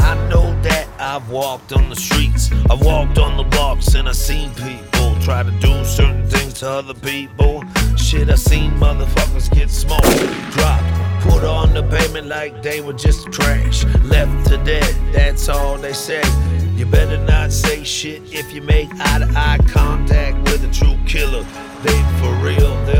I know that I've walked on the streets, I've walked on the blocks, and I've seen people try to do certain things to other people. Shit, I've seen motherfuckers get smoked, dropped, put on the pavement like they were just trash. Left to dead, that's all they said. You better not say shit if you make eye to eye contact with a true killer. They for real, they'll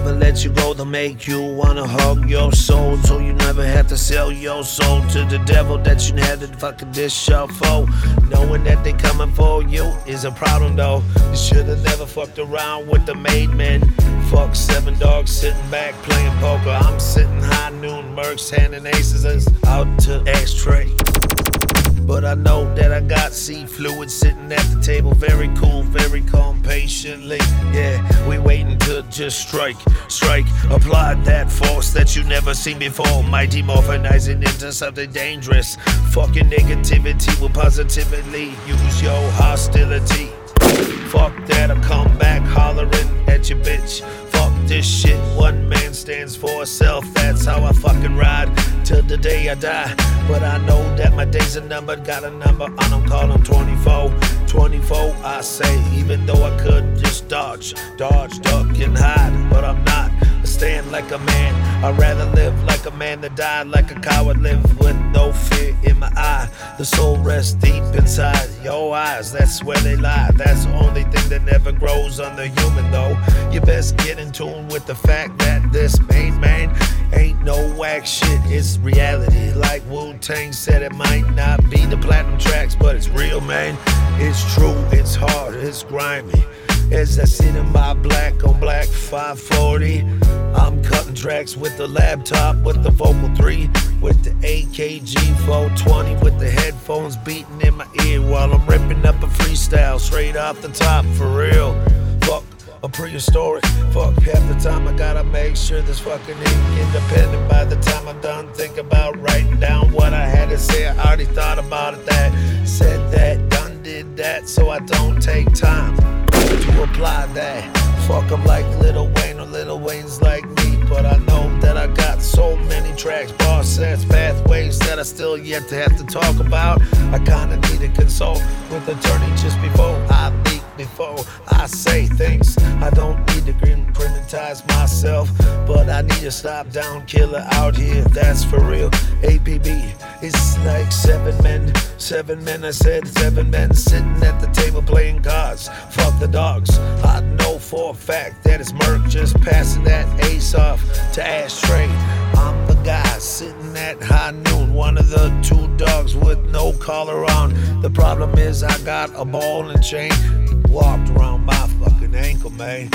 never let you go. They'll make you wanna hug your soul. So you never have to sell your soul to the devil that you had to fucking dish for. Knowing that they coming for you is a problem though. You should've never fucked around with the made men. Fuck seven dogs sitting back playing poker. I'm sitting high noon, Mercs handing aces out to ashtray. But I know that I got sea fluid sitting at the table, very cool, very calm, patiently. Yeah, we waiting to just strike, strike, apply that force that you never seen before. Mighty morphinizing into something dangerous. Fucking negativity will positively use your hostility. Fuck that, I come back hollering at your bitch. This shit, one man stands for self. That's how I fucking ride till the day I die. But I know that my days are numbered, got a number on them, call them 24. 24, I say, even though I could just dodge, dodge, duck, and hide. But I'm not. I stand like a man. I'd rather live like a man that died like a coward. Live with no fear in my eye. The soul rests deep inside your eyes. That's where they lie. That's the only thing that never grows on the human, though. You best get in tune with the fact that this main man ain't no whack shit. It's reality. Like Wu Tang said, it might not be the platinum tracks, but it's real, man. It's true. It's hard. It's grimy. As I sit in my black on black 540, I'm cutting tracks with the laptop, with the Vocal 3, with the AKG 420, with the headphones beating in my ear while I'm ripping up a freestyle straight off the top for real. Fuck a prehistoric. Fuck half the time I gotta make sure this fucking independent. By the time I'm done, think about writing down what I had to say. I already thought about it. That said that, done did that, so I don't take time apply that. Fuck 'em like Little Wayne or Little Wayne's like me. But I know that I got so many tracks, bar sets, pathways that I still yet to have to talk about. I kinda need to consult with attorney just before I leak, before I say things. I don't need to criminize myself, but I need to stop down killer out here. That's for real. APB, it's like seven men, seven men. I said seven men sitting at the table playing cards. Fuck the dogs. I know for a fact that it's Merc just passing that ace off to Ashtray. I'm the guy sitting at high noon, one of the two dogs with no collar on. The problem is I got a ball and chain walked around my fucking ankle, man.